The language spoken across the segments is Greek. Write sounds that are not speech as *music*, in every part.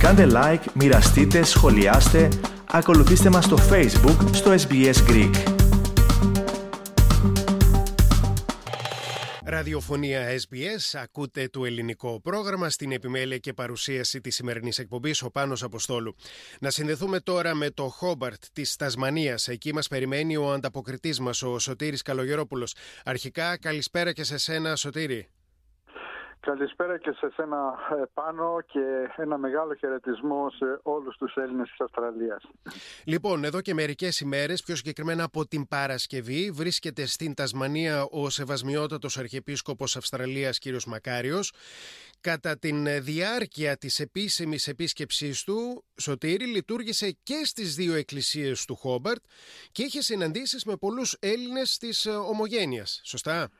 Κάντε like, μοιραστείτε, σχολιάστε, ακολουθήστε μας στο Facebook, στο SBS Greek. Ραδιοφωνία SBS, ακούτε το ελληνικό πρόγραμμα στην επιμέλεια και παρουσίαση της σημερινής εκπομπής ο Πάνος Αποστόλου. Να συνδεθούμε τώρα με το Χόμπαρτ της Τασμανίας. Εκεί μας περιμένει ο ανταποκριτής μας, ο Σωτήρης Καλογερόπουλος. Αρχικά, καλησπέρα και σε σένα, Σωτήρη. Καλησπέρα και σε σένα ε, πάνω και ένα μεγάλο χαιρετισμό σε όλους τους Έλληνες της Αυστραλίας. Λοιπόν, εδώ και μερικές ημέρες, πιο συγκεκριμένα από την Παρασκευή, βρίσκεται στην Τασμανία ο Σεβασμιότατος Αρχιεπίσκοπος Αυστραλίας κ. Μακάριος. Κατά την διάρκεια της επίσημης επίσκεψής του, Σωτήρη λειτουργήσε και στις δύο εκκλησίες του Χόμπαρτ και είχε συναντήσεις με πολλούς Έλληνες της ε, Ομογένειας. Σωστά;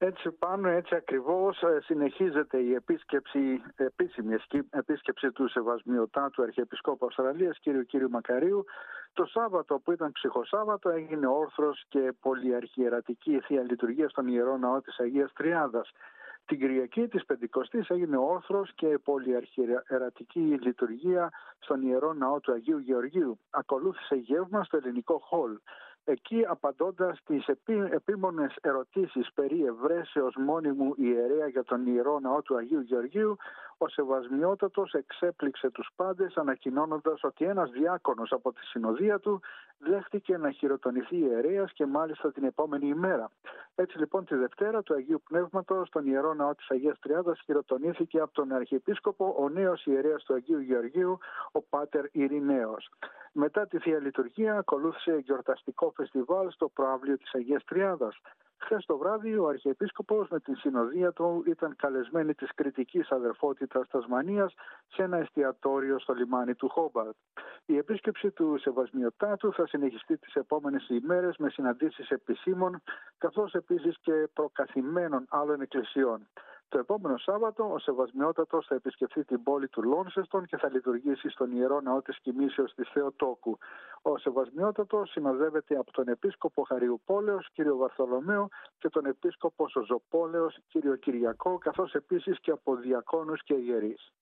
Έτσι πάνω, έτσι ακριβώς ε, συνεχίζεται η επίσκεψη, επίσημη επίσκεψη του Σεβασμιωτά του Αρχιεπισκόπου Αυστραλίας, κύριου κύριου Μακαρίου. Το Σάββατο που ήταν ψυχοσάββατο έγινε όρθρος και πολυαρχιερατική θεία λειτουργία στον Ιερό Ναό της Αγίας Τριάδας. Την Κυριακή της Πεντηκοστής έγινε όρθρος και πολυαρχιερατική λειτουργία στον Ιερό Ναό του Αγίου Γεωργίου. Ακολούθησε γεύμα στο ελληνικό χολ. Εκεί απαντώντας τις επί, επίμονες ερωτήσεις περί ευρέσεως μόνιμου ιερέα για τον Ιερό Ναό του Αγίου Γεωργίου, ο Σεβασμιότατος εξέπληξε τους πάντες ανακοινώνοντας ότι ένας διάκονος από τη συνοδεία του δέχτηκε να χειροτονηθεί ιερέας και μάλιστα την επόμενη ημέρα. Έτσι λοιπόν τη Δευτέρα του Αγίου Πνεύματος στον Ιερό Ναό της Αγίας Τριάδας χειροτονήθηκε από τον Αρχιεπίσκοπο ο νέος ιερέας του Αγίου Γεωργίου, ο Πάτερ Ειρηναίος. Μετά τη Θεία Λειτουργία ακολούθησε γιορταστικό φεστιβάλ στο προάβλιο της Αγίας Τριάδας. Χθες το βράδυ ο Αρχιεπίσκοπος με την συνοδεία του ήταν καλεσμένη της κριτικής αδερφότητας Τασμανίας σε ένα εστιατόριο στο λιμάνι του Χόμπαρτ. Η επίσκεψη του Σεβασμιωτάτου θα συνεχιστεί τις επόμενες ημέρες με συναντήσεις επισήμων καθώς επίσης και προκαθημένων άλλων εκκλησιών. Το επόμενο Σάββατο ο Σεβασμιότατος θα επισκεφθεί την πόλη του Λόνσεστον και θα λειτουργήσει στον Ιερό Ναό της Κοιμήσεως της Θεοτόκου. Ο Σεβασμιότατος συνοδεύεται από τον Επίσκοπο Χαριουπόλεως, κύριο Βαρθολομαίο και τον Επίσκοπο Σοζοπόλεως, κύριο Κυριακό, καθώς επίσης και από διακόνους και ιερείς.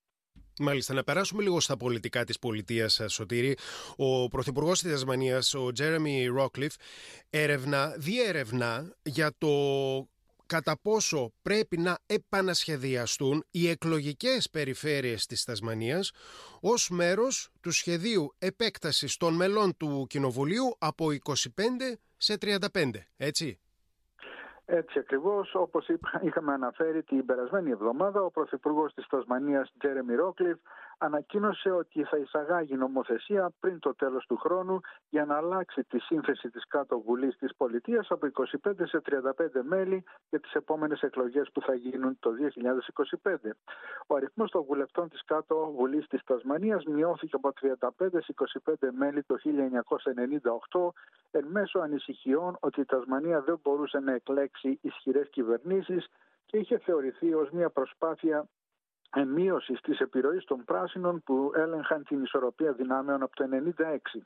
Μάλιστα, να περάσουμε λίγο στα πολιτικά της πολιτείας ε, Σωτήρη. Ο Πρωθυπουργός της Τασμανίας, ο Τζέρεμι Ρόκλιφ, έρευνα, διέρευνα για το κατά πόσο πρέπει να επανασχεδιαστούν οι εκλογικές περιφέρειες της Τασμανίας ως μέρος του σχεδίου επέκτασης των μελών του Κοινοβουλίου από 25 σε 35, έτσι; Έτσι ακριβώς, όπως *laughs* είχαμε αναφέρει την περασμένη εβδομάδα, ο Πρωθυπουργός της Τασμανίας, Τζέρεμι Ρόκλιφ, ανακοίνωσε ότι θα εισαγάγει νομοθεσία πριν το τέλος του χρόνου για να αλλάξει τη σύνθεση της κάτω βουλής της πολιτείας από 25 σε 35 μέλη για τις επόμενες εκλογές που θα γίνουν το 2025. Ο αριθμός των βουλευτών της κάτω βουλής της Τασμανίας μειώθηκε από 35 σε 25 μέλη το 1998 εν μέσω ανησυχιών ότι η Τασμανία δεν μπορούσε να εκλέξει ισχυρές κυβερνήσεις και είχε θεωρηθεί ως μια προσπάθεια μείωση της επιρροής των πράσινων που έλεγχαν την ισορροπία δυνάμεων από το 1996.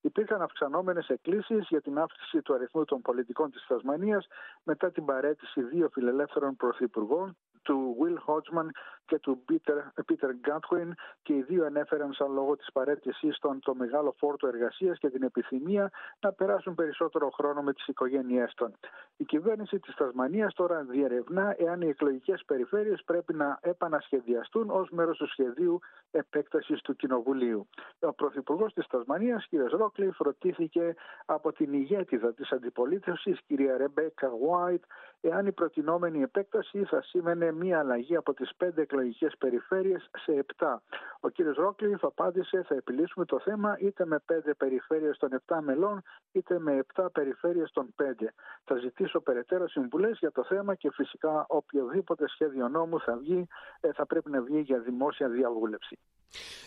Υπήρχαν αυξανόμενες εκκλήσεις για την αύξηση του αριθμού των πολιτικών της Τασμανίας μετά την παρέτηση δύο φιλελεύθερων πρωθυπουργών, του Will Hodgman και του Peter, Peter Gatwin και οι δύο ανέφεραν σαν λόγο της παρέτησής των το μεγάλο φόρτο εργασίας και την επιθυμία να περάσουν περισσότερο χρόνο με τις οικογένειές των. Η κυβέρνηση της Τασμανίας τώρα διερευνά εάν οι εκλογικές περιφέρειες πρέπει να επανασχεδιαστούν ως μέρος του σχεδίου επέκτασης του Κοινοβουλίου. Ο Πρωθυπουργός της Τασμανίας, κ. Ρόκλιφ, ρωτήθηκε από την ηγέτιδα της αντιπολίτευσης, κ. Ρεμπέκα White, εάν η προτινόμενη επέκταση θα σήμαινε μία αλλαγή από τις πέντε εκλογικές περιφέρειες σε επτά. Ο κύριος Ρόκλιφ απάντησε θα επιλύσουμε το θέμα είτε με πέντε περιφέρειες των επτά μελών είτε με επτά περιφέρειες των πέντε. Θα ζητήσω περαιτέρω συμβουλές για το θέμα και φυσικά οποιοδήποτε σχέδιο νόμου θα βγει ε, θα πρέπει να βγει για δημόσια διαβούλευση.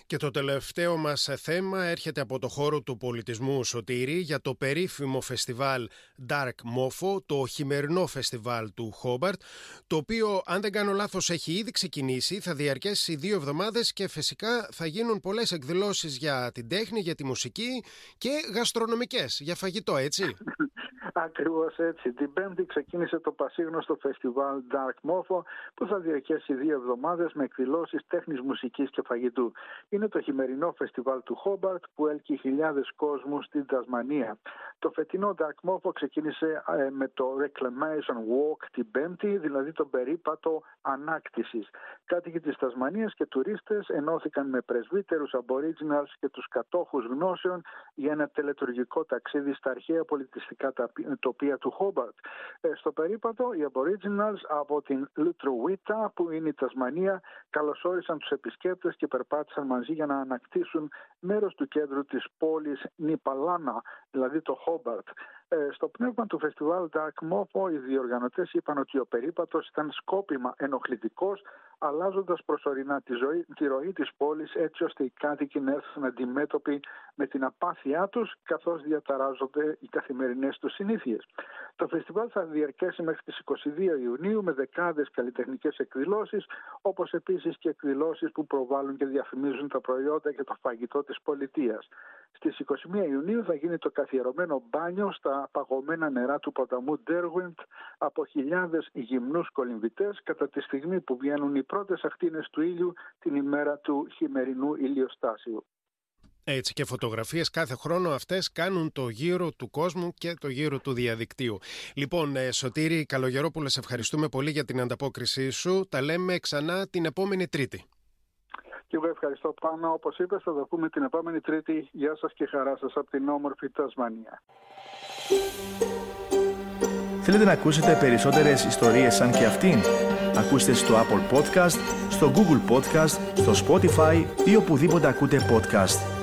Και το τελευταίο μας θέμα έρχεται από το χώρο του πολιτισμού Σωτήρη για το περίφημο φεστιβάλ Dark Mofo, το χειμερινό φεστιβάλ του Χόμπαρτ, το οποίο αν δεν κάνω λάθος έχει ήδη ξεκινήσει, θα διαρκέσει δύο εβδομάδες και φυσικά θα γίνουν πολλές εκδηλώσεις για την τέχνη, για τη μουσική και γαστρονομικές, για φαγητό έτσι. *laughs* Ακριβώς έτσι. Την Πέμπτη ξεκίνησε το πασίγνωστο φεστιβάλ Dark Mofo που θα διαρκέσει δύο εβδομάδες με εκδηλώσεις τέχνης μουσικής και φαγητού. Είναι το χειμερινό φεστιβάλ του Χόμπαρτ που έλκει χιλιάδες κόσμους στην Τασμανία. Το φετινό Dark Mofo ξεκίνησε ε, με το Reclamation Walk την Πέμπτη, δηλαδή τον περίπατο ανάκτησης. Κάτοικοι της Τασμανίας και τουρίστες ενώθηκαν με πρεσβύτερους Aboriginals και τους κατόχους γνώσεων για ένα τελετουργικό ταξίδι στα αρχαία πολιτιστικά τοπία του Χόμπαρτ. Ε, στο περίπατο, οι Aboriginals από την Λουτρουίτα, που είναι η Τασμανία, καλωσόρισαν τους επισκέπτες και περπάτησαν μαζί για να ανακτήσουν μέρος του κέντρου της πόλης Νιπαλάνα, δηλαδή το Χόμπαρτ. Ε, στο πνεύμα του φεστιβάλ Dark Mofo, οι διοργανωτές είπαν ότι ο περίπατος ήταν σκόπιμα ενοχλητικός, αλλάζοντας προσωρινά τη, ζωή, τη ροή της πόλης έτσι ώστε οι κάτοικοι να έρθουν αντιμέτωποι με την απάθειά τους καθώς διαταράζονται οι καθημερινές τους συνήθειες. Το φεστιβάλ θα διαρκέσει μέχρι τις 22 Ιουνίου με δεκάδες καλλιτεχνικές εκδηλώσεις όπως επίσης και εκδηλώσεις που προβάλλουν και διαφημίζουν τα προϊόντα και το φαγητό της πολιτείας. Στις 21 Ιουνίου θα γίνει το καθιερωμένο μπάνιο στα παγωμένα νερά του ποταμού Ντέρουιντ από χιλιάδες γυμνούς κολυμβητές κατά τη στιγμή που βγαίνουν οι πρώτες ακτίνες του ήλιου την ημέρα του χειμερινού ηλιοστάσιου. Έτσι και φωτογραφίες κάθε χρόνο αυτές κάνουν το γύρο του κόσμου και το γύρο του διαδικτύου. Λοιπόν, ε, Σωτήρη Καλογερόπουλε, σε ευχαριστούμε πολύ για την ανταπόκρισή σου. Τα λέμε ξανά την επόμενη Τρίτη. Και εγώ ευχαριστώ πάνω. Όπως είπες θα τα πούμε την επόμενη Τρίτη. Γεια σας και χαρά σας από την όμορφη Τασμανία. Θέλετε να ακούσετε περισσότερες ιστορίες σαν και αυτήν; Ακούστε στο Apple Podcast, στο Google Podcast, στο Spotify ή οπουδήποτε ακούτε podcast.